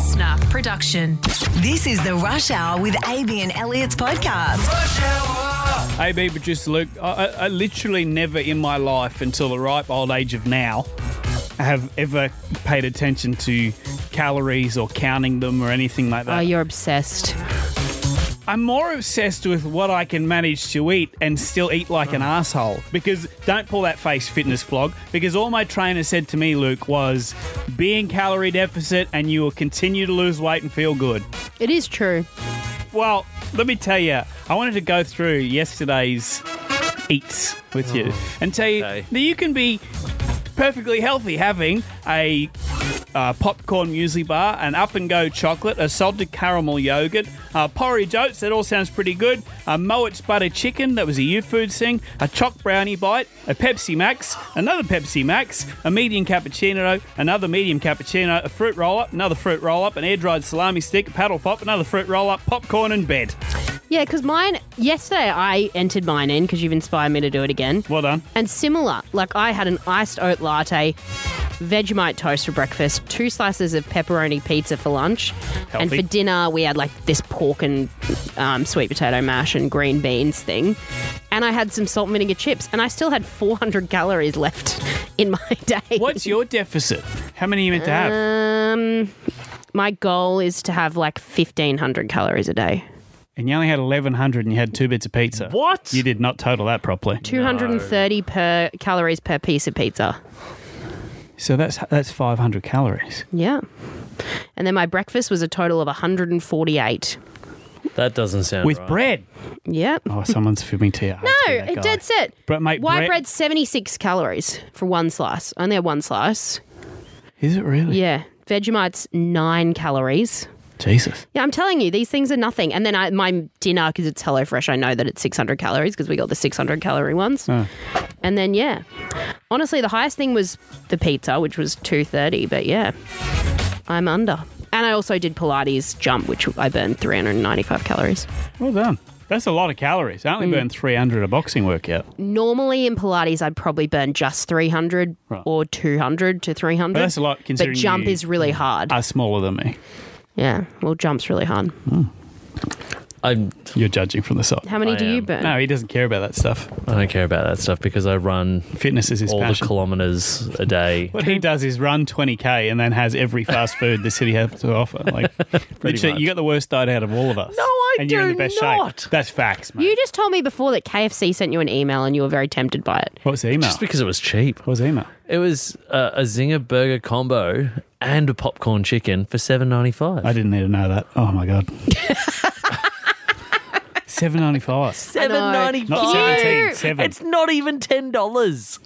listener production. This is the Rush Hour with AB and Elliott's podcast. AB producer Luke, I, I, I literally never in my life until the ripe old age of now have ever paid attention to calories or counting them or anything like that. Oh, you're obsessed. I'm more obsessed with what I can manage to eat and still eat like an asshole. Because don't pull that face fitness vlog. Because all my trainer said to me, Luke, was be in calorie deficit and you will continue to lose weight and feel good. It is true. Well, let me tell you, I wanted to go through yesterday's eats with you oh, and tell you okay. that you can be perfectly healthy having a uh, popcorn muesli bar, an up and go chocolate, a salted caramel yogurt, uh, porridge oats, that all sounds pretty good, a Moett's butter chicken, that was a Youfoodz thing, a choc brownie bite, a Pepsi Max, another Pepsi Max, a medium cappuccino, another medium cappuccino, a fruit roll up, another fruit roll up, an air dried salami stick, a paddle pop, another fruit roll up, popcorn and bed. Yeah, because mine, yesterday I entered mine in because you've inspired me to do it again. Well done. And similar, like I had an iced oat latte, Vegemite toast for breakfast, two slices of pepperoni pizza for lunch, and Healthy. for dinner we had like this pork and um, sweet potato mash and green beans thing. And I had some salt and vinegar chips, and I still had 400 calories left in my day. What's your deficit? How many are you meant to have? Um, my goal is to have like 1,500 calories a day. And you only had 1100 and you had two bits of pizza. What? You did not total that properly. 230 per calories per piece of pizza. So that's that's 500 calories. Yeah. And then my breakfast was a total of 148. That doesn't sound With right. bread. Yep. Oh, someone's fibbing to you. No, to be that it guy. dead set. But mate, White bread- bread's 76 calories for one slice. Only had one slice. Is it really? Yeah. Vegemite's nine calories. Jesus. Yeah, I'm telling you, these things are nothing. And then I, my dinner, because it's HelloFresh, I know that it's 600 calories because we got the 600 calorie ones. Oh. And then, yeah. Honestly, the highest thing was the pizza, which was 230. But yeah, I'm under. And I also did Pilates jump, which I burned 395 calories. Well done. That's a lot of calories. I only Mm. burned 300 a boxing workout. Normally in Pilates, I'd probably burn just 300 Right. or 200 to 300. But that's a lot considering But jump is really hard. are smaller than me. Yeah, well, jump's really hard. Hmm. I'm, You're judging from the side. How many I do you am. burn? No, he doesn't care about that stuff. I don't care about that stuff because I run Fitness is his all the kilometers a day. what he does is run 20k and then has every fast food the city has to offer. Like, literally, much. you got the worst diet out of all of us. No, I and you're in do the best not. shape. That's facts, mate. You just told me before that KFC sent you an email and you were very tempted by it. what was the email? Just because it was cheap. what was the email? It was uh, a zinger burger combo and a popcorn chicken for seven ninety five. I didn't need to know that. Oh my god. Seven ninety five. Seven ninety Not five. seventeen. Seven. It's not even ten dollars,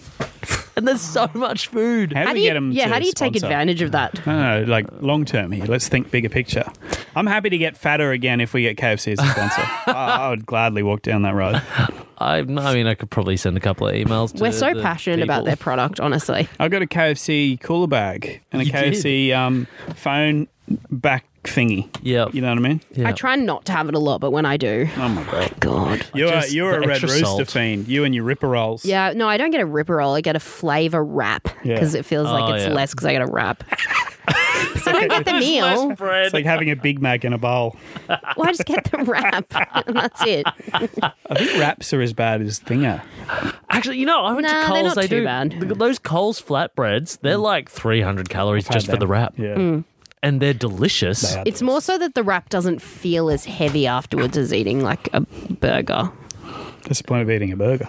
and there's so much food. How do How we do you, get them? yeah, to how do you take advantage of that? No, no, like long term here. Let's think bigger picture. I'm happy to get fatter again if we get KFC as a sponsor. I, I would gladly walk down that road. I, I mean, I could probably send a couple of emails. to We're so the passionate about their product, honestly. I got a KFC cooler bag and a You KFC um, phone back thingy. Yep. You know what I mean? Yeah. I try not to have it a lot, but when I do, Oh my god. God. You're Just you're a red rooster salt. fiend. You and your ripper rolls. Yeah, no, I don't get a ripper roll. I get a flavor wrap Yeah. because it feels like Oh, it's yeah. less because I get a wrap. So I get the meal. It's like having a Big Mac in a bowl. Well, I just get the wrap, and that's it. I think wraps are as bad as Zinger. Actually, you know, I went Nah, to they're Coles. not They too do bad. th- those Coles flatbreads. They're like three hundred calories just for Had the wrap, Yeah. Mm. and they're delicious. They are It's more so that the wrap doesn't feel as heavy afterwards as eating like a burger. That's the point of eating a burger.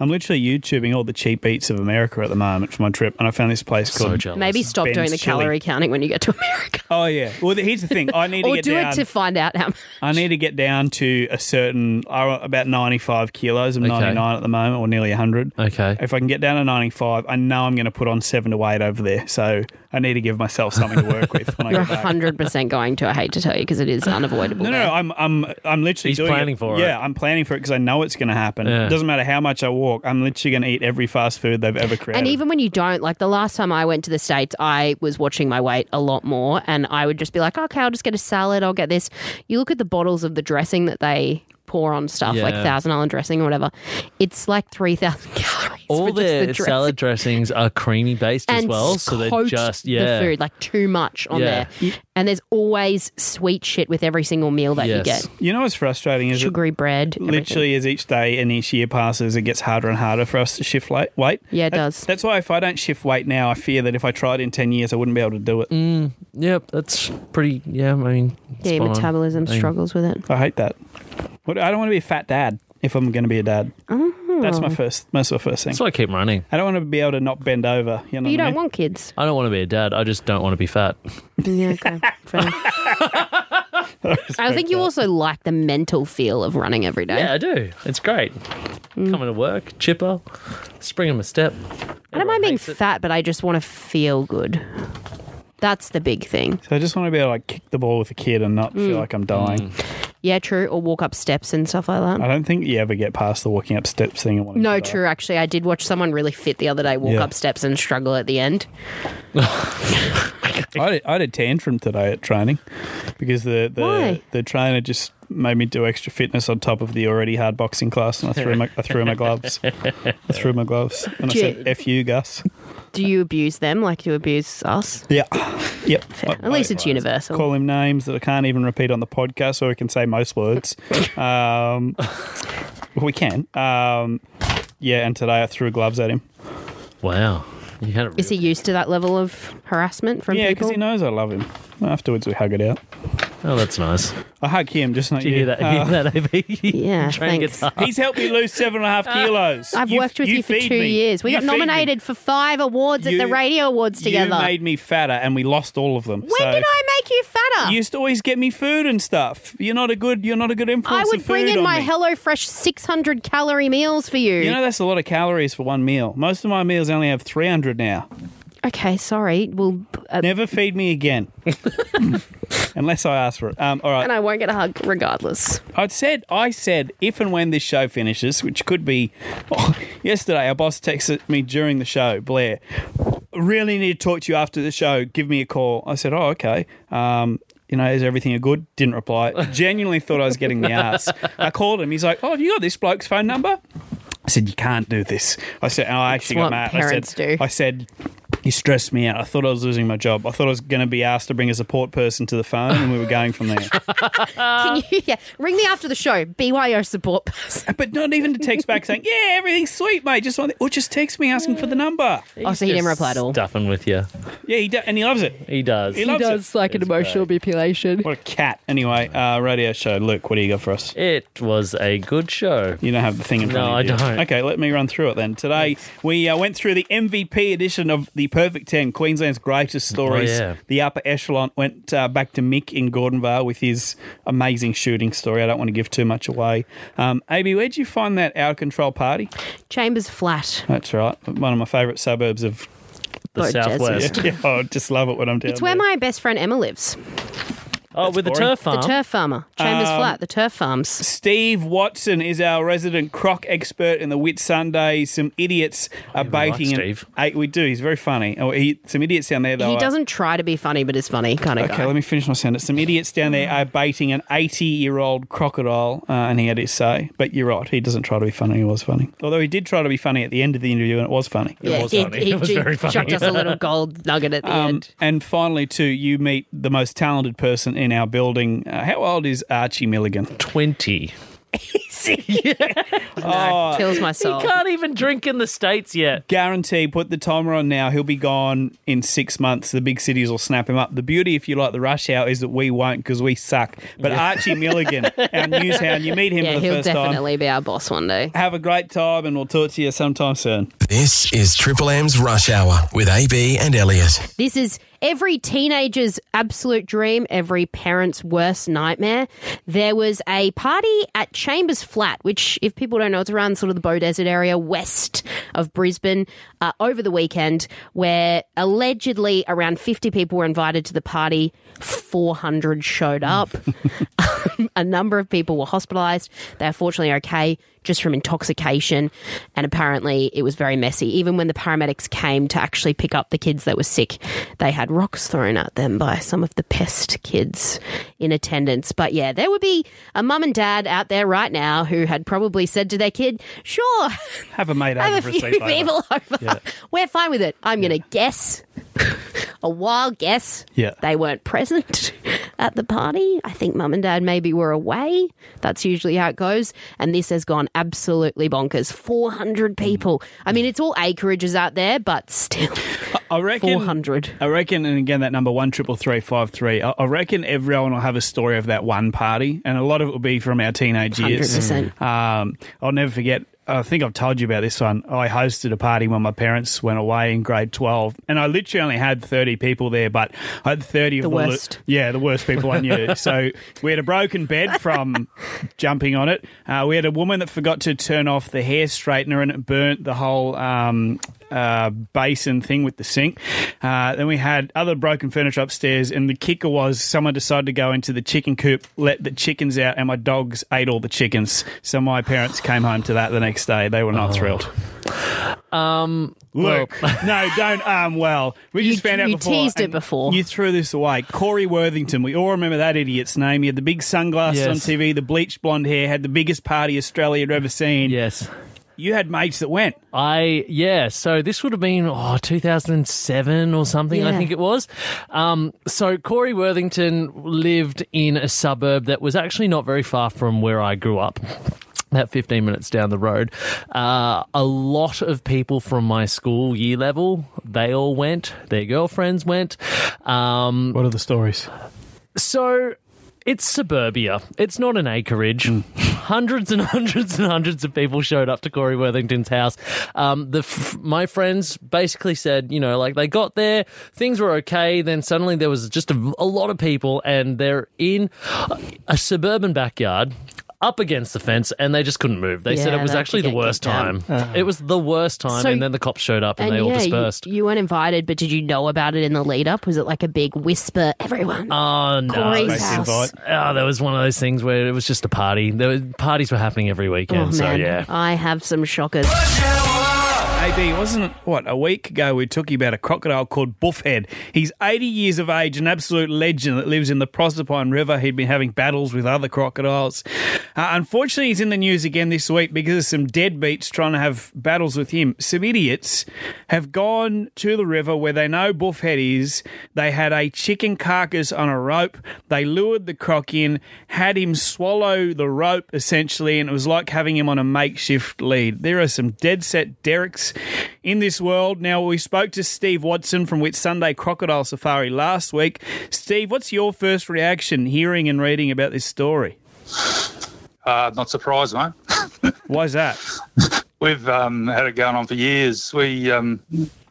I'm literally YouTubing all the cheap eats of America at the moment for my trip, and I found this place So called. jealous. Maybe stop Ben's doing the chili. calorie counting when you get to America, oh yeah. Well, here's the thing. I need to or get do down. it to find out how. Much. I need to get down to a certain uh, about 95 kilos. I'm Okay. 99 at the moment, or nearly 100. Okay. If I can get down to 95, I know I'm going to put on seven to eight over there. So I need to give myself something to work with when I You're hundred percent going to. I hate to tell you because it is unavoidable. No, no, no, I'm, I'm, I'm literally He's doing planning it. for it. Yeah, I'm planning for it because I know it's going to happen. Yeah. It doesn't matter how much I walk. I'm literally going to eat every fast food they've ever created. And even when you don't, like the last time I went to the States, I was watching my weight a lot more and I would just be like, okay, I'll just get a salad, I'll get this. You look at the bottles of the dressing that they pour on stuff like Thousand Island dressing or whatever, it's like three thousand calories. All for their the salad dressings are creamy based as well, so they're coat just yeah. the food like too much on Yeah. there. And there's always sweet shit with every single meal that you get. You know what's frustrating is that Sugary bread. everything. literally as each day and each year passes, it gets harder and harder for us to shift late, weight. Yeah, it That- does. That's why if I don't shift weight now, I fear that if I tried in 10 years, I wouldn't be able to do it. Mm, yep, that's pretty. Yeah, I mean, Yeah, your spot on. metabolism I mean, struggles with it. I hate that. What- I don't want to be a fat dad if I'm going to be a dad. That's Oh. my first, most of my first thing. That's why I keep running. I don't want to be able to not bend over. You know But you what I don't mean? want kids. I don't want to be a dad. I just don't want to be fat. Yeah, okay. Fair. I think you also like the mental feel of running every day. Yeah, I do. It's great. Mm. Coming to work, chipper, spring him a step. I don't mind being it. fat, but I just want to feel good. That's the big thing. So I just want to be able to like, kick the ball with a kid and not Mm. feel like I'm dying. Yeah, true. Or walk up steps and stuff like that. I don't think you ever get past the walking up steps thing. And wanting No, to die. true. Actually, I did watch someone really fit the other day walk Yeah. up steps and struggle at the end. I had, I had a tantrum today at training because the the, Why? the trainer just made me do extra fitness on top of the already hard boxing class, and I threw my I threw my gloves. I threw my gloves, and I said. "F you, Gus." Do you abuse them like you abuse us? Yeah, yep. I- At least I it's universal. Call him names that I can't even repeat on the podcast, so we can say most words. Um, we can. Um, yeah, and today I threw gloves at him. Wow. You had it Is he used to that level of harassment from Yeah, people? because he knows I love him. Afterwards, we hug it out. Oh, that's nice. I hug him, just not Did you hear that? Uh, hear that, AB? Yeah, Trying thanks. tough. He's helped me lose seven and a half kilos. I've worked with you, for feed two me. years. We You got feed me. nominated for five awards at the radio awards together. You made me fatter, and we lost all of them. when so did I make you fatter? You used to always get me food and stuff. You're not a good. You're not a good influence. I would of bring food in on my me. HelloFresh 600 calorie meals for you. You know that's a lot of calories for one meal. Most of my meals only have 300 now. Okay, sorry. Well, uh, Never feed me again, unless I ask for it. Um, all right. and I won't get a hug regardless. I said, I said, if and when this show finishes, which could be oh, yesterday, our boss texted me during the show, Blair, really need to talk to you after the show. Give me a call. I said, oh, okay. Um, you know, is everything good? Didn't reply. Genuinely thought I was getting the ass. I called him. He's like, oh, have you got this bloke's phone number? I said, you can't do this. I said, oh, I actually what got mad. parents I said, do. I said, you stressed me out. I thought I was losing my job. I thought I was going to be asked to bring a support person to the phone, and we were going from there. Can you, yeah, ring me after the show. BYO support person. But not even to text back saying, "Yeah, everything's sweet, mate." Just want, or just text me asking for the number. Oh, so he didn't reply at all. Stuffing with you. Yeah, he do, and he loves it. He does. He loves it. like an emotional manipulation. What a cat. Anyway, uh, radio show. Luke, what do you got for us? It was a good show. You don't have the thing in front No, of you. I do you? don't. Okay, let me run through it then. Today we uh, went through the MVP edition of the Perfect Ten, Queensland's greatest stories. Oh, yeah. The upper echelon went uh, back to Mick in Gordonvale with his amazing shooting story. I don't want to give too much away. Um, AB, where'd you find that out of control party? Chambers flat. That's right, one of my favourite suburbs of. The Port Southwest. Yeah, I just love it when I'm down It's where there. my best friend Emma lives. Oh, with the turf farm. The turf farmer. Chambers Um, flat. The turf farms. Steve Watson is our resident croc expert in the Whitsunday. Some idiots are we like baiting. in- Steve. Hey, we do. He's very funny. Oh, he, some idiots down there, though. He are- doesn't try to be funny, but it's funny kind of Okay, guy. let me finish my sentence. Some idiots down there are baiting an 80 year old crocodile, uh, and he had his say. But you're right, he doesn't try to be funny. He was funny. Although he did try to be funny at the end of the interview, and it was funny. yeah, was he, funny. he, It was he very funny. chucked us a little gold nugget at the Um, end. and finally, too, you meet the most talented person in our building. Uh, how old is Archie Milligan? 20. Oh, Kills my He can't even drink in the States yet. guarantee put the timer on now he'll be gone in six months the big cities will snap him up the beauty if you like the rush hour is that we won't because we suck but archie milligan our news hound you meet him Yeah, for the he'll definitely be our boss one day. have a great time and we'll talk to you sometime soon This is Triple M's Rush Hour with AB and Elliott. This is every teenager's absolute dream, every parent's worst nightmare. There was a party at Chambers Flat, which, if people don't know, it's around sort of the Beaudesert area west of Brisbane uh, over the weekend, where allegedly around 50 people were invited to the party. 400 showed up. a number of people were hospitalised. They are fortunately okay just from intoxication. And apparently it was very messy. Even when the paramedics came to actually pick up the kids that were sick, they had rocks thrown at them by some of the pest kids in attendance. But yeah, there would be a mum and dad out there right now who had probably said to their kid, "Sure, Have a mate have over a few people over. We're fine with it. I'm going to guess." A wild guess. Yeah. They weren't present at the party. I think mum and dad maybe were away. That's usually how it goes. And this has gone absolutely bonkers. 400 people. I mean, it's all acreages out there, but still, I reckon 400. I reckon, and again, that number one triple three five three. I I reckon everyone will have a story of that one party, and a lot of it will be from our teenage years. 100%. Um, I'll never forget. I think I've told you about this one. I hosted a party when my parents went away in grade twelve, and I literally only had thirty people there, but I had thirty of The the, lo- worst. yeah, the worst people I knew. so we had a broken bed from jumping on it. Uh, we had a woman that forgot to turn off the hair straightener, and it burnt the whole um, uh, basin thing with the sink. Uh, then we had other broken furniture upstairs, and the kicker was someone decided to go into the chicken coop, let the chickens out, and my dogs ate all the chickens. So my parents came home to that the next day. They were not thrilled. Um, Luke, no, don't. Um, well, we just You- found out you before. teased it before. You threw this away. Corey Worthington. We all remember that idiot's name. He had the big sunglasses on TV, the bleached blonde hair, had the biggest party Australia had ever seen. yes. You had mates that went. I yeah, so this would have been oh 2007 or something, I think it was. Um, so Corey Worthington lived in a suburb that was actually not very far from where I grew up. About 15 minutes down the road. Uh, a lot of people from my school year level, they all went. Their girlfriends went. Um, What are the stories? so it's suburbia. It's not an acreage. Hundreds and hundreds and hundreds of people showed up to Corey Worthington's house. Um, the f- my friends basically said, you know, like they got there, things were okay. Then suddenly there was just a, a lot of people, and they're in a suburban backyard. Up against the fence, and they just couldn't move. They said it was actually the worst kicked out. time. Uh-huh. It was the worst time, So- and then the cops showed up, and, they all yeah, you- dispersed. You, weren't invited, but did you know about it in the lead up? Was it like a big whisper? Everyone. Oh no! Corey's house. Oh, there was one of those things where it was just a party. There were, parties were happening every weekend, Oh, so man. yeah. I have some shockers. AB, wasn't it, what, a week ago we took you about a crocodile called Buffhead. He's 80 years of age, an absolute legend that lives in the Proserpine River. He'd been having battles with other crocodiles. Uh, unfortunately, he's in the news again this week because of some deadbeats trying to have battles with him. Some idiots have gone to the river where they know Buffhead is. They had a chicken carcass on a rope. They lured the croc in, had him swallow the rope essentially, and it was like having him on a makeshift lead. There are some dead set derricks in this world. Now, we spoke to Steve Watson from Whitsunday Crocodile Safari last week. Steve, what's your first reaction hearing and reading about this story? Uh, not surprised, mate. Why's that? We've um, had it going on for years. We um,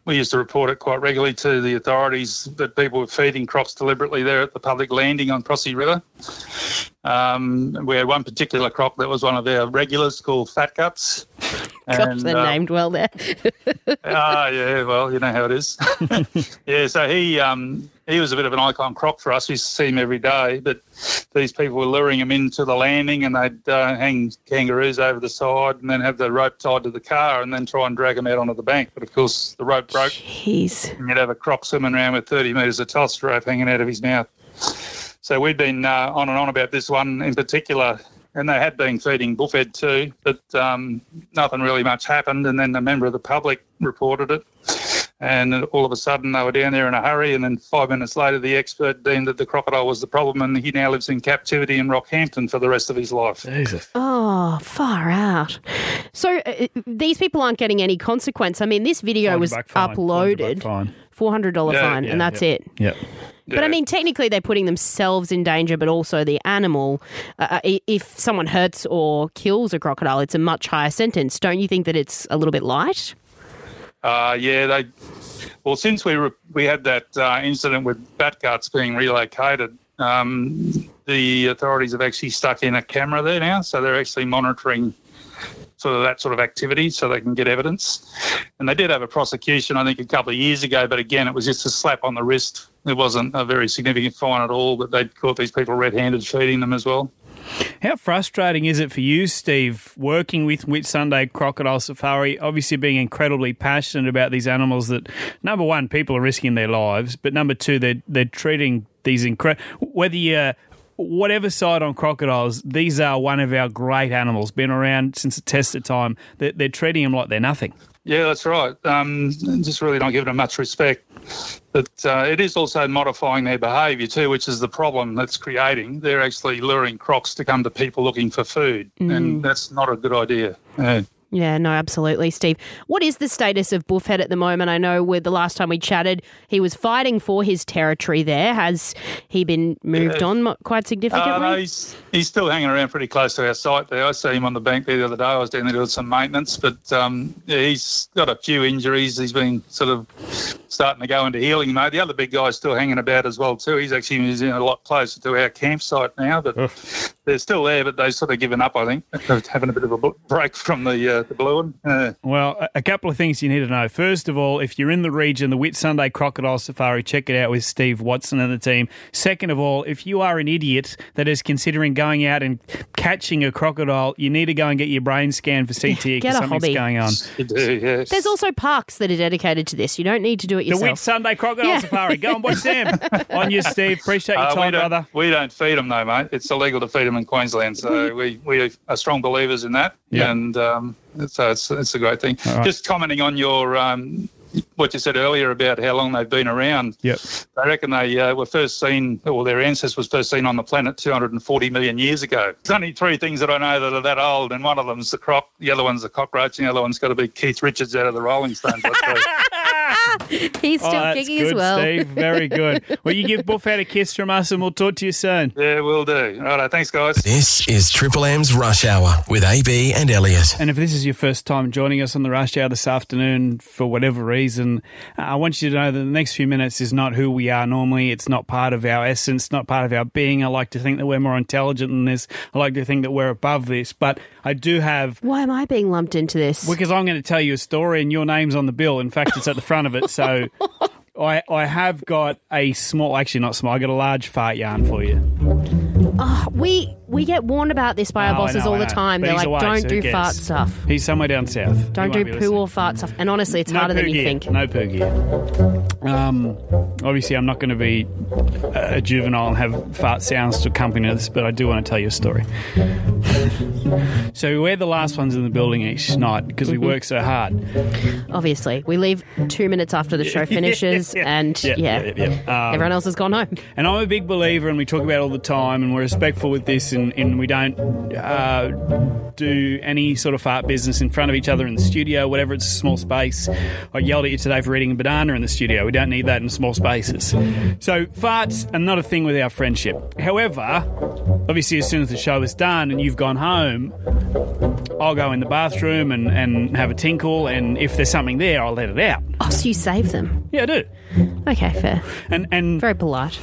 we used to report it quite regularly to the authorities that people were feeding crocs deliberately there at the public landing on Crossy River. Um, we had one particular croc that was one of our regulars called Fat Guts. Gosh, they're uh, named well there. Ah, yeah, well, you know how it is. yeah, so he um, he was a bit of an icon croc for us. We used to see him every day, but these people were luring him into the landing and they'd uh, hang kangaroos over the side and then have the rope tied to the car and then try and drag him out onto the bank. But of course, the rope broke Jeez. and you'd have a croc swimming around with 30 metres of toss rope hanging out of his mouth. So we'd been uh, on and on about this one in particular, and they had been feeding Buffhead too, but um, nothing really much happened. And then a member of the public reported it, and all of a sudden they were down there in a hurry. And then five minutes later, the expert deemed that the crocodile was the problem, and he now lives in captivity in Rockhampton for the rest of his life. Jesus. Oh, far out. So uh, these people aren't getting any consequence. I mean, this video was uploaded. $400 Yeah, fine, yeah, and that's yeah. it. Yep. But I mean, technically, they're putting themselves in danger, but also the animal. Uh, if someone hurts or kills a crocodile, it's a much higher sentence. Don't you think that it's a little bit light? Uh, yeah, they. Well, since we re- we had that uh, incident with Fat Guts being relocated, um, the authorities have actually stuck in a camera there now, so they're actually monitoring sort of that sort of activity, so they can get evidence. And they did have a prosecution, I think, a couple of years ago, but again, it was just a slap on the wrist. It wasn't a very significant fine at all, but they'd caught these people red-handed feeding them as well. How frustrating is it for you, Steve, working with Whitsunday Crocodile Safari, obviously being incredibly passionate about these animals that, number one, people are risking their lives, but number two, they're, they're treating these incredible, whether you're whatever side on crocodiles, these are one of our great animals, been around since the test of time. They're, they're treating them like they're nothing. Yeah, that's right. Um, just really don't giving them much respect. But uh, it is also modifying their behaviour too, which is the problem that's creating. They're actually luring crocs to come to people looking for food, and that's not a good idea. Yeah. Yeah, no, absolutely, Steve. What is the status of Buffhead at the moment? I know with the last time we chatted, he was fighting for his territory there. Has he been moved on mo- quite Uh, significantly? no, he's, he's still hanging around pretty close to our site there. I see him on the bank there the other day. I was down there doing some maintenance, but um, yeah, he's got a few injuries. He's been sort of starting to go into healing mode. The other big guy's still hanging about as well too. He's actually moving a lot closer to our campsite now, but they're still there, but they've sort of given up, I think. They're having a bit of a break from the, uh, the blueing. Uh, Well, a- a couple of things you need to know. First of all, if you're in the region, the Whitsunday Crocodile Safari, check it out with Steve Watson and the team. Second of all, if you are an idiot that is considering going out and catching a crocodile, you need to go and get your brain scanned for CTE because a something's hobby. going on. you do, yes. There's also parks that are dedicated to this. You don't need to do it yourself. The yourself. Whitsunday Crocodile Yeah. Safari. Go and watch them. on you, Steve. Appreciate your Uh, time, don't, brother. we don't feed them though, mate. It's illegal to feed them in Queensland, so we, we are strong believers in that. Yeah. And um, so it's it's a great thing. right. Just commenting on your um, what you said earlier about how long they've been around. Yep. I reckon they uh, were first seen, or their ancestors was first seen on the planet 240 million years ago. There's only three things that I know that are that old, and one of them's the croc, the other one's the cockroach, and the other one's got to be Keith Richards out of the Rolling Stones. I'd say. He's still oh, kicking good, as well. Steve. Very good. well, you give Buffhead a kiss from us, and we'll talk to you soon. yeah, we'll do. All right, thanks, guys. This is Triple M's Rush Hour with AB and Elliott. And if this is your first time joining us on the rush hour this afternoon for whatever reason, I want you to know that the next few minutes is not who we are normally. It's not part of our essence, not part of our being. I like to think that we're more intelligent than this. I like to think that we're above this. But I do have Why am I being lumped into this? because I'm going to tell you a story and your name's on the bill. In fact, it's at the front of it. So I, I have got a small, actually not small, I got a large fart yarn for you. We we get warned about this by our Oh, I bosses know, all I the know. time. But They're he's like, away, don't so do who fart stuff. He's somewhere down south. Don't He do won't poo be or fart stuff. And honestly, it's harder poo than you gear. think. No poo gear. Um, obviously, I'm not going to be a a juvenile and have fart sounds to accompany this, but I do want to tell you a story. so we're the last ones in the building each night because we work so hard. Obviously, we leave two minutes after the show finishes, and yeah, yeah, yeah, yeah. Um, everyone else has gone home. And I'm a big believer, and we talk about it all the time, and we're respectful with this, and, and we don't uh, do any sort of fart business in front of each other in the studio, whatever it's a small space. I yelled at you today for eating a banana in the studio. We don't need that in small spaces. So farts are not a thing with our friendship. However, obviously, as soon as the show is done and you've gone home, I'll go in the bathroom and, and have a tinkle, and if there's something there, I'll let it out. Oh, so you save them? Yeah, I do. Okay, fair. And and Very polite.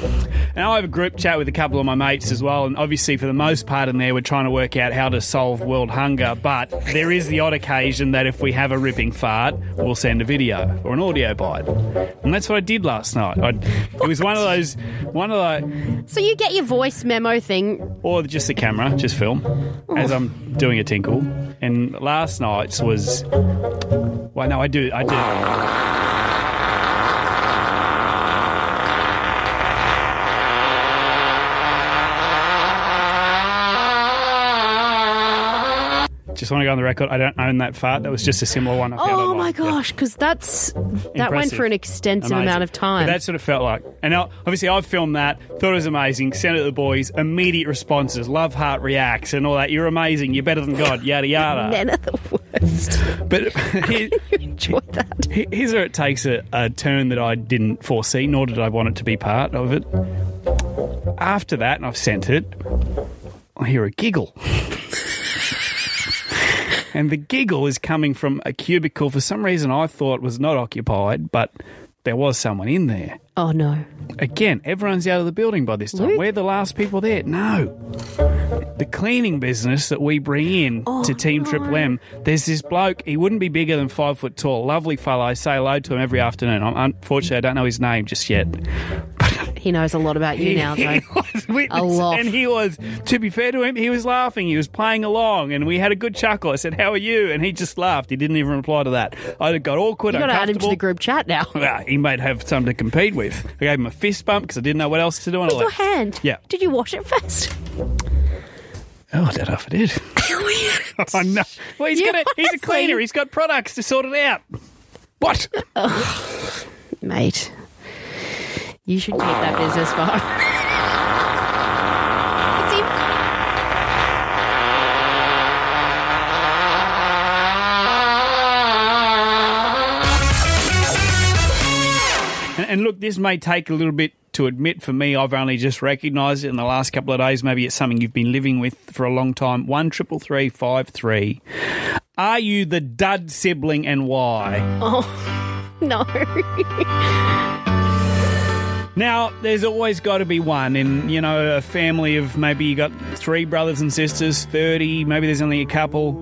and I have a group chat with a couple of my mates as well, and obviously for the most part in there we're trying to work out how to solve world hunger. But there is the odd occasion that if we have a ripping fart, we'll send a video or an audio bite, and that's what I did last night. I, it was one of those, one of the, So you get your voice memo thing. or just the camera, just film as I'm doing a tinkle. And last night's was, well, no, I do, I do. Just want to go on the record. I don't own that fart. That was just a similar one. I found Oh online. my Yeah. gosh, because that's that went Impressive. for an extensive Amazing. amount of time. But that's what it felt like. And I- obviously, I've filmed that, thought it was amazing, sent it to the boys, immediate responses, love heart reacts, and all that. You're amazing, you're better than God, yada yada. Men are the worst. But here- Enjoy that. here- here's where it takes a, a turn that I didn't foresee, nor did I want it to be part of it. After that, and I've sent it, I hear a giggle. And the giggle is coming from a cubicle for some reason I thought was not occupied, but there was someone in there. Oh no. Again, everyone's out of the building by this time. Luke? We're the last people there. No. The cleaning business that we bring in Oh, to Team Triple M, there's this bloke, he wouldn't be bigger than five foot tall. Lovely fellow. I say hello to him every afternoon. I'm, unfortunately, I don't know his name just yet. He knows a lot about you now, he though. was witness, A lot. and he was. To be fair to him, he was laughing. He was playing along, and we had a good chuckle. I said, "How are you?" And he just laughed. He didn't even reply to that. I got awkward, You got to add him to the group chat now. Well, he might have something to compete with. I gave him a fist bump because I didn't know what else to do. With your left. hand. Yeah. Did you wash it first? Oh, I don't know if I did. oh no! Well, he's You got a, he's a cleaner. He's got products to sort it out. What? Mate, you should keep that business for It's him. And, and look, this may take a little bit to admit for me. I've only just recognised it in the last couple of days. Maybe it's something you've been living with for a long time. One triple three five three. Are you the dud sibling and why? Oh no. Now, there's always got to be one in, you know, a family of maybe you got three brothers and sisters, 30, maybe there's only a couple.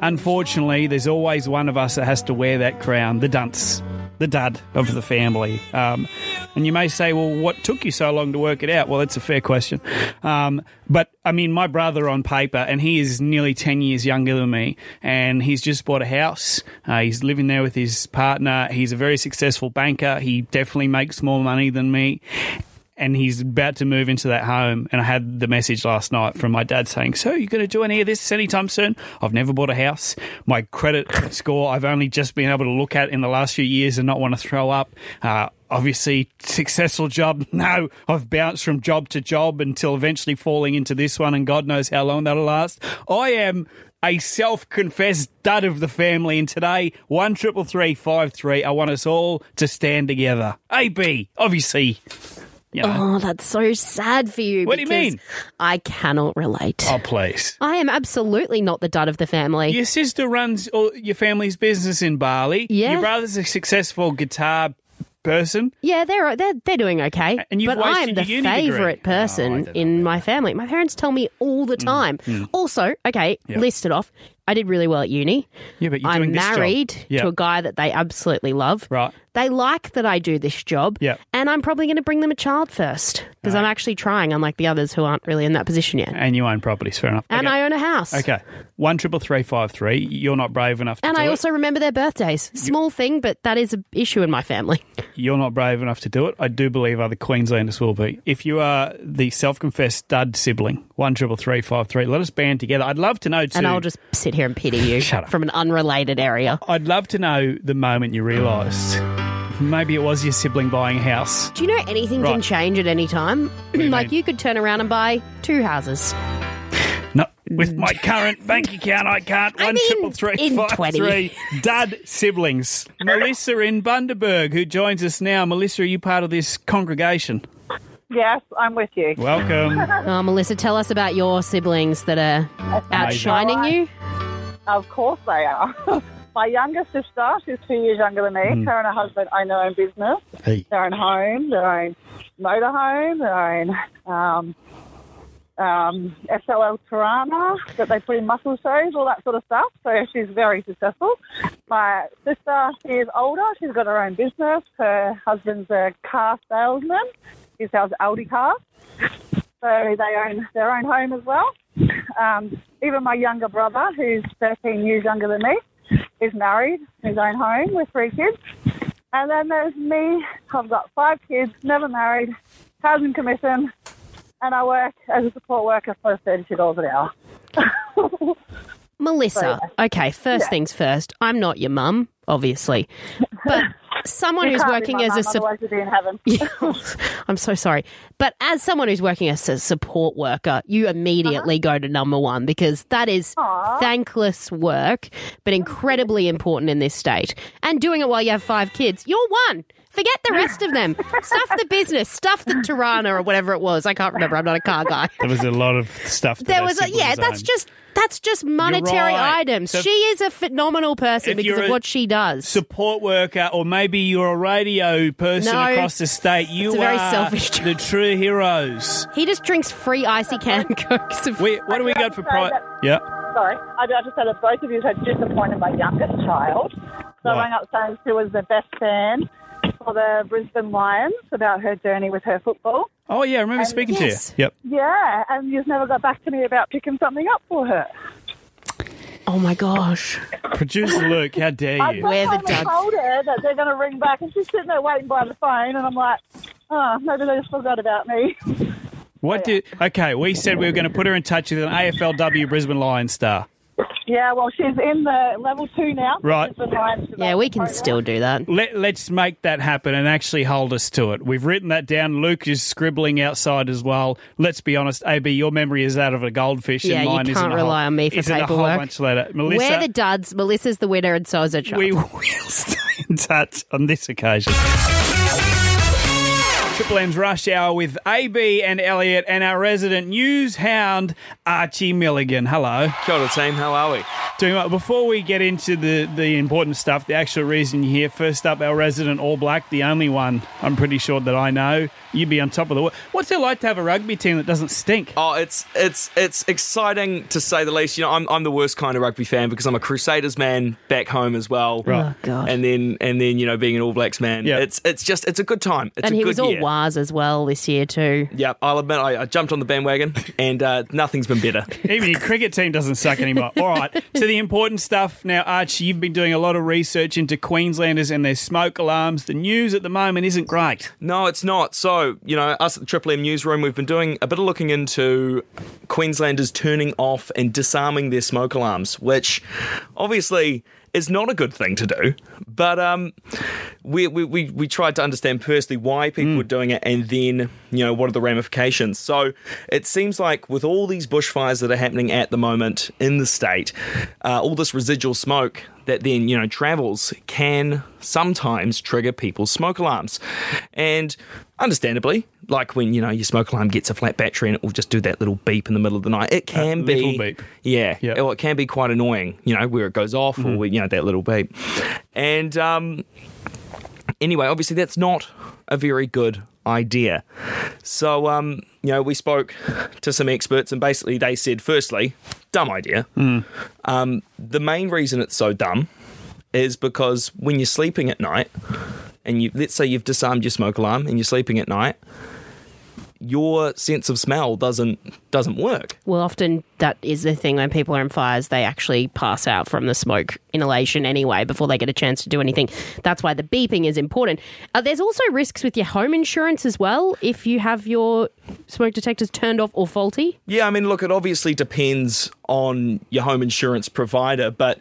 Unfortunately, there's always one of us that has to wear that crown, the dunce, the dud of the family. Um, and you may say, well, what took you so long to work it out? Well, that's a fair question. Um, but, I mean, my brother on paper, and he is nearly 10 years younger than me, and he's just bought a house. Uh, he's living there with his partner. He's a very successful banker. He definitely makes more money than me and he's about to move into that home. And I had the message last night from my dad saying, "So you going to do any of this anytime soon?" I've never bought a house. My credit score I've only just been able to look at in the last few years and not want to throw up. Uh, obviously, successful job. No, I've bounced from job to job until eventually falling into this one, and God knows how long that'll last. I am. A self-confessed dud of the family, and today one triple three five three. I want us all to stand together. AB, obviously, know. Oh, that's so sad for you. What do you because mean? I cannot relate. Oh, please. I am absolutely not the dud of the family. Your sister runs all your family's business in Bali. Yeah. Your brother's a successful guitar person. Yeah, they're they're they're doing okay. And you've but I'm wasted the your uni degree. favourite Oh, I person don't know in my family. My parents tell me all the mm, time. Mm. Also, okay, list it off. I did really well at uni. Yeah, but you're I'm doing this job. married Yeah. to a guy that they absolutely love. Right. They like that I do this job. Yep. And I'm probably going to bring them a child first because I'm actually trying, unlike the others who aren't really in that position yet. And you own properties, fair enough. And okay. I own a house. Okay. One triple three five three. You're not brave enough to And I it. also remember their birthdays. Small thing, but that is an issue in my family. You're not brave enough to do it. I do believe other Queenslanders will be. If you are the self-confessed stud sibling, one triple three five three. Let us band together. I'd love to know too. And I'll just sit here and pity you Shut up. from an unrelated area. I'd love to know the moment you realised maybe it was your sibling buying a house. Do you know anything can change at any time? you like mean? you could turn around and buy two houses. No, with my current bank account, I can't. I One mean, triple three in five 20. three. Dud siblings. Melissa in Bundaberg, who joins us now. Melissa, are you part of this congregation? Yes, I'm with you. Welcome. Oh, Melissa, tell us about your siblings that are outshining you. Of course they are. My younger sister, she's two years younger than me. Her and her husband own their own business, Hey. their own home, their own motorhome, their own um, um, SLL Torana that they put in muscle shows, all that sort of stuff. So she's very successful. My sister, she is older. She's got her own business. Her husband's a car salesman. He sells Audi cars. So they own their own home as well. Um, even my younger brother, who's 13 years younger than me, is married, in his own home with three kids. And then there's me. I've got five kids, never married, housing commission, and I work as a support worker for $32 an hour. Melissa, okay, first things first. I'm not your mum, obviously, but someone who's working my as a mum, sup- otherwise you'd be in heaven. I'm so sorry. But as someone who's working as a support worker, you uh-huh. immediately go to number one because that is thankless work, but incredibly important in this state. And doing it while you have five kids, you're one. Forget the rest of them. stuff the business, stuff the Torana or whatever it was. I can't remember. I'm not a car guy. There was a lot of stuff. That There was a, yeah, siblings that's just that's just monetary right. items. So- she is a phenomenal person because of what she does. support worker, or maybe you're a radio person No. across the state. You It's a very are selfish job. the true heroes. he just drinks free icy can cokes. Of, We, what do we got for Say pri- that- Yeah. Sorry, I do have to say that both of you had disappointed my youngest child. So Why? I rang up saying she was the best fan for the Brisbane Lions about her journey with her football. Oh yeah, I remember speaking yes. to you. Yep. Yeah, and you've never got back to me about picking something up for her. Oh my gosh. Producer Luke, how dare I you? Where the finally duds- told her that they're going to ring back, and she's sitting there waiting by the phone, and I'm like, oh, maybe they just forgot about me. What oh, did? Okay, we said we were going to put her in touch with an AFLW Brisbane Lions star. Yeah, well, she's in the level two now. Right. Yeah, we can program. still do that. Let, let's make that happen and actually hold us to it. We've written that down. Luke is scribbling outside as well. Let's be honest, AB, your memory is that of a goldfish. Yeah, and you mine isn't can't rely whole, on me for isn't a whole paperwork. bunch later. Melissa, We're the duds. Melissa's the winner, and so is a child. we will stay in touch on this occasion. Triple M's Rush Hour with AB and Elliott and our resident news hound, Archie Milligan. Hello. Kia ora, team. How are we? Doing well. Before we get into the, the important stuff, the actual reason you're here, first up, our resident All Black, the only one I'm pretty sure that I know. You'd be on top of the world. What's it like to have a rugby team that doesn't stink? Oh, it's it's it's exciting to say the least. You know, I'm I'm the worst kind of rugby fan because I'm a Crusaders man back home as well. Right. Oh, God. And then and then you know being an All Blacks man. Yeah. It's it's just it's a good time. It's and a he good was all year. Wise as well this year too. Yeah, I'll admit I, I jumped on the bandwagon and uh, nothing's been better. Even your cricket team doesn't suck anymore. All right, to the important stuff now, Archie. You've been doing a lot of research into Queenslanders and their smoke alarms. The news at the moment isn't great. No, it's not. So, you know, us at the Triple M newsroom, we've been doing a bit of looking into Queenslanders turning off and disarming their smoke alarms, which obviously is not a good thing to do. But um, we, we, we, we tried to understand personally why people were doing it and then, you know, what are the ramifications. So it seems like with all these bushfires that are happening at the moment in the state, uh, all this residual smoke that then, you know, travels can sometimes trigger people's smoke alarms. And understandably, like when, you know, your smoke alarm gets a flat battery and it will just do that little beep in the middle of the night, it can That be. little beep. Yeah. Yeah. Well, it can be quite annoying, you know, where it goes off or, you know, that little beep. And um, anyway, obviously, that's not a very good idea. So, um, you know, we spoke to some experts, and basically they said, firstly, dumb idea. Um, the main reason it's so dumb is because when you're sleeping at night, and you let's say you've disarmed your smoke alarm and you're sleeping at night, your sense of smell doesn't doesn't work. Well, often that is the thing when people are in fires, they actually pass out from the smoke inhalation anyway before they get a chance to do anything. That's why the beeping is important. Uh, there's also risks with your home insurance as well if you have your smoke detectors turned off or faulty. Yeah, I mean, look, it obviously depends on your home insurance provider, but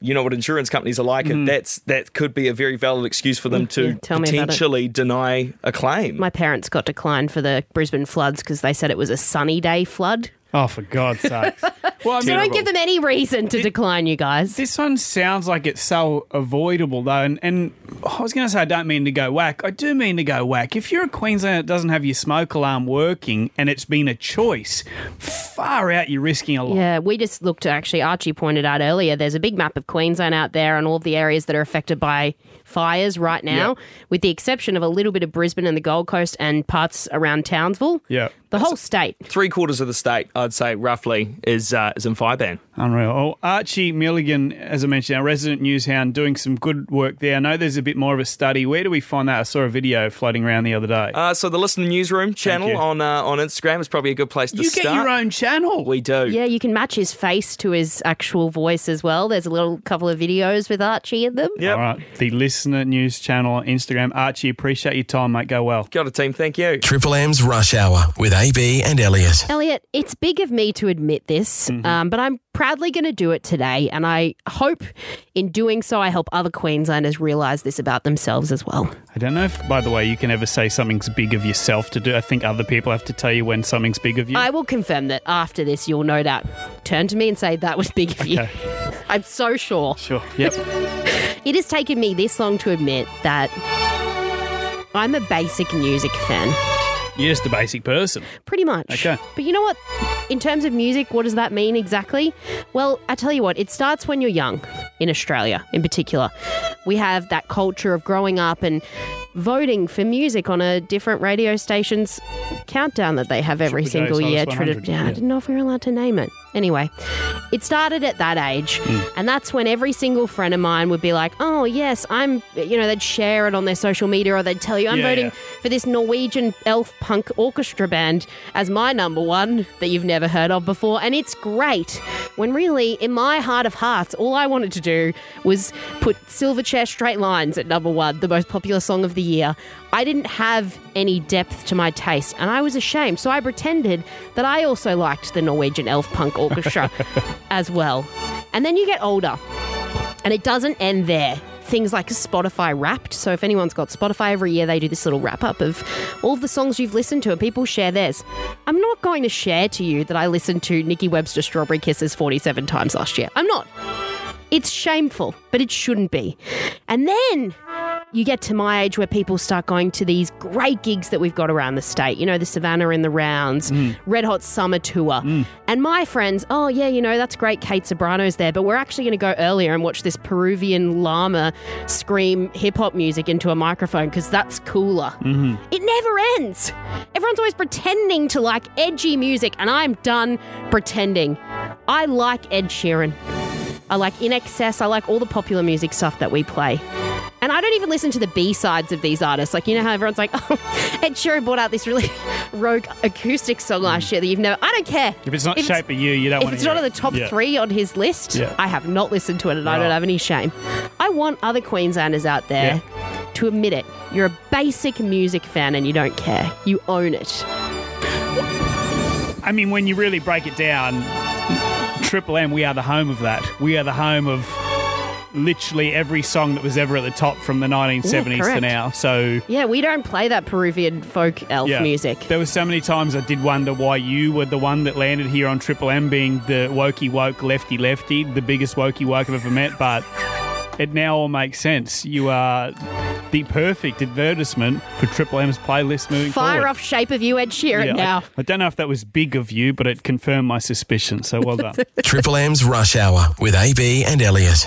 you know what insurance companies are like. and mm. That's that could be a very valid excuse for them to Yeah, tell me about it. potentially deny a claim. My parents got declined for the Brisbane floods because they said it was a sunny day flood. Oh, for God's sakes. Well, I So mean, don't give them any reason to decline you guys. This one sounds like it's so avoidable, though. And, and I was going to say, I don't mean to go whack. I do mean to go whack. If you're a Queenslander that doesn't have your smoke alarm working and it's been a choice, far out, you're risking a lot. Yeah, we just looked actually, Archie pointed out earlier, there's a big map of Queensland out there and all of the areas that are affected by fires right now, Yep. with the exception of a little bit of Brisbane and the Gold Coast and parts around Townsville. Yeah. The whole state. Three quarters of the state, I'd say, roughly, is uh, is in fire ban. Unreal. Oh, Archie Milligan, as I mentioned, our resident news hound, doing some good work there. I know there's a bit more of a study. Where do we find that? I saw a video floating around the other day. Uh, so the Listener Newsroom channel on uh, on Instagram is probably a good place to you start. You get your own channel. We do. Yeah, you can match his face to his actual voice as well. There's a little couple of videos with Archie in them. Yep. All right. The Listener News channel on Instagram. Archie, appreciate your time, mate. Go well. Got a team. Thank you. Triple M's Rush Hour with AB and Elliott. Elliott, it's big of me to admit this, Mm-hmm. um, but I'm proudly going to do it today. And I hope in doing so, I help other Queenslanders realise this about themselves as well. I don't know if, by the way, you can ever say something's big of yourself to do. I think other people have to tell you when something's big of you. I will confirm that after this, you'll no doubt turn to me and say, That was big of you. I'm so sure. Sure. Yep. It has taken me this long to admit that I'm a basic music fan. You're just a basic person. Pretty much. Okay. But you know what? In terms of music, what does that mean exactly? Well, I tell you what, it starts when you're young, in Australia in particular. We have that culture of growing up and voting for music on a different radio station's countdown that they have every Triple J's single year. Hottest 100, I yeah. didn't know if we were allowed to name it. Anyway, it started at that age, Hmm. and that's when every single friend of mine would be like, "Oh yes, I'm," you know, they'd share it on their social media or they'd tell you, "I'm Yeah, voting yeah. for this Norwegian elf punk orchestra band as my number one that you've never heard of before," and it's great. When really, in my heart of hearts, all I wanted to do was put Silverchair Straight Lines at number one, the most popular song of the year. I didn't have any depth to my taste, and I was ashamed. So I pretended that I also liked the Norwegian elf punk orchestra as well. And then you get older, and it doesn't end there. Things like Spotify Wrapped. So if anyone's got Spotify every year, they do this little wrap up of all the songs you've listened to, and people share theirs. I'm not going to share to you that I listened to Nikki Webster Strawberry Kisses 47 times last year. I'm not. It's shameful, but it shouldn't be. And then you get to my age where people start going to these great gigs that we've got around the state. You know, the Savannah in the Rounds, mm. Red Hot Summer Tour. Mm. And my friends, oh, yeah, you know, that's great. Kate Ceberano's there, but we're actually going to go earlier and watch this Peruvian llama scream hip hop music into a microphone because that's cooler. Mm-hmm. It never ends. Everyone's always pretending to like edgy music, and I'm done pretending. I like Ed Sheeran. I like INXS. I like all the popular music stuff that we play. Don't even listen to the B sides of these artists. Like, you know how everyone's like, oh, Ed Sheeran brought out this really rogue acoustic song last year that you've never. I don't care. If it's not If shape of you, you don't if want to it's not in the top yeah. three on his list, Yeah. I have not listened to it and I don't have any shame. I want other Queenslanders out there to admit it. You're a basic music fan and you don't care. You own it. I mean, when you really break it down, Triple M, we are the home of that. We are the home of literally every song that was ever at the top from the 1970s to now. So, Yeah, we don't play that Peruvian folk elf yeah. music. There were so many times I did wonder why you were the one that landed here on Triple M being the wokey woke lefty lefty, the biggest wokey woke I've ever met, but it now all makes sense. You are the perfect advertisement for Triple M's playlist moving Fire forward. off Shape of You, Ed Sheeran Yeah, I- now. I don't know if that was big of you, but it confirmed my suspicion. So well done. Triple M's Rush Hour with AB and Elliott.